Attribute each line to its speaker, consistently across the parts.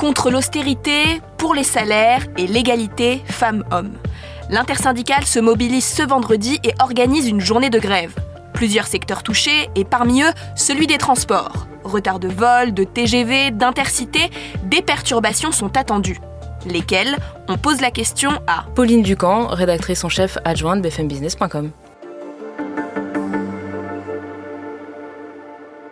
Speaker 1: Contre l'austérité, pour les salaires et l'égalité femmes-hommes. L'intersyndicale se mobilise ce vendredi et organise une journée de grève. Plusieurs secteurs touchés et parmi eux celui des transports. Retard de vol, de TGV, d'intercité, des perturbations sont attendues. Lesquelles? On pose la question à
Speaker 2: Pauline Ducamp, rédactrice en chef adjointe bfmbusiness.com.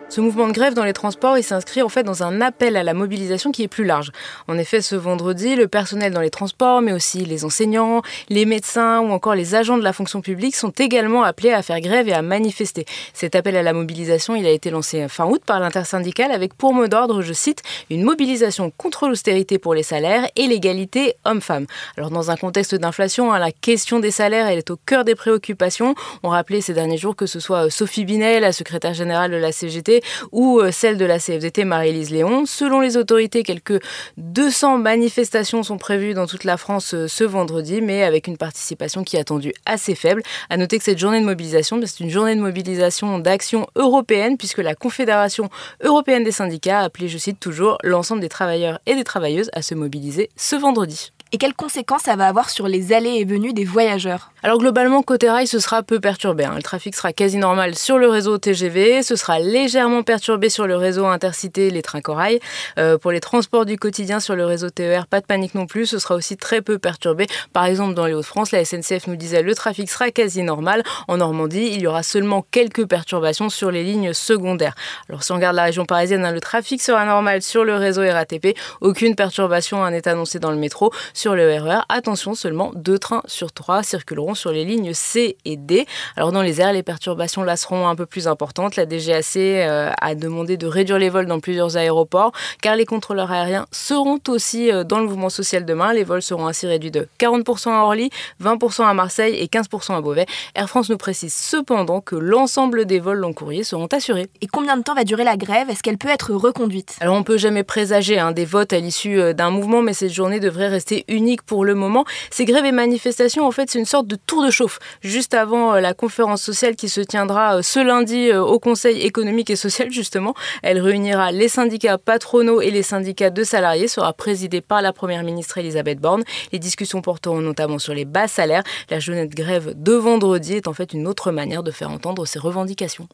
Speaker 2: Ce mouvement de grève dans les transports, il s'inscrit en fait dans un appel à la mobilisation qui est plus large. En effet, ce vendredi, le personnel dans les transports, mais aussi les enseignants, les médecins ou encore les agents de la fonction publique sont également appelés à faire grève et à manifester. Cet appel à la mobilisation, il a été lancé fin août par l'intersyndicale avec pour mot d'ordre, je cite, une mobilisation contre l'austérité pour les salaires et l'égalité homme-femme. Alors dans un contexte d'inflation, hein, la question des salaires, elle est au cœur des préoccupations. On rappelait ces derniers jours que ce soit euh, Sophie Binet, la secrétaire générale de la CGT, ou euh, celle de la CFDT Marie-Lise Léon. Selon les autorités, quelques 200 manifestations sont prévues dans toute la France euh, ce vendredi, mais avec une participation qui est attendue assez faible. À noter que cette journée de mobilisation, c'est une journée de mobilisation d'action européenne, puisque la Confédération européenne des syndicats a appelé, je cite toujours, l'ensemble des travailleurs et des travailleuses à se mobiliser ce vendredi
Speaker 1: et quelles conséquences ça va avoir sur les allées et venues des voyageurs?
Speaker 2: Alors globalement, côté rail, ce sera peu perturbé. Hein. Le trafic sera quasi normal sur le réseau TGV, ce sera légèrement perturbé sur le réseau intercité, les trains corail. Euh, pour les transports du quotidien sur le réseau TER, pas de panique non plus, ce sera aussi très peu perturbé. Par exemple, dans les Hauts-de-France, la SNCF nous disait le trafic sera quasi normal. En Normandie, il y aura seulement quelques perturbations sur les lignes secondaires. Alors si on regarde la région parisienne, hein, le trafic sera normal sur le réseau RATP, aucune perturbation n'est annoncée dans le métro. Sur le RER, e attention, seulement deux trains sur trois circuleront sur les lignes C et D. Alors dans les airs, les perturbations là seront un peu plus importantes. La DGAC euh, a demandé de réduire les vols dans plusieurs aéroports car les contrôleurs aériens seront aussi euh, dans le mouvement social demain. Les vols seront ainsi réduits de 40% à Orly, 20% à Marseille et 15% à Beauvais. Air France nous précise cependant que l'ensemble des vols long courriers seront assurés.
Speaker 1: Et combien de temps va durer la grève? Est-ce qu'elle peut être reconduite?
Speaker 2: Alors on peut jamais présager hein, des votes à l'issue euh, d'un mouvement, mais cette journée devrait rester unique pour le moment. Ces grèves et manifestations, en fait, c'est une sorte de tour de chauffe juste avant euh, la conférence sociale qui se tiendra euh, ce lundi euh, au Conseil économique et social, justement. Elle réunira les syndicats patronaux et les syndicats de salariés, sera présidée par la première ministre Elisabeth Borne. Les discussions porteront notamment sur les bas salaires. La journée de grève de vendredi est en fait une autre manière de faire entendre ces revendications.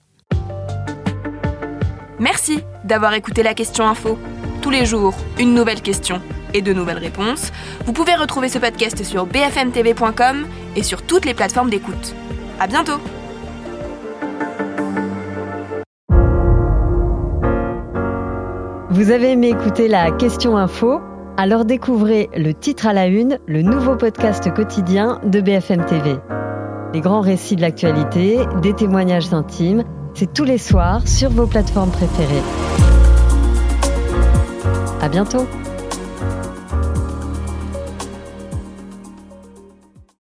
Speaker 1: Merci d'avoir écouté la question info. Tous les jours, une nouvelle question et de nouvelles réponses. Vous pouvez retrouver ce podcast sur bfmtv.com et sur toutes les plateformes d'écoute. À bientôt!
Speaker 3: Vous avez aimé écouter la question info? Alors découvrez le titre à la une, le nouveau podcast quotidien de BFM TV. Les grands récits de l'actualité, des témoignages intimes, c'est tous les soirs sur vos plateformes préférées. À bientôt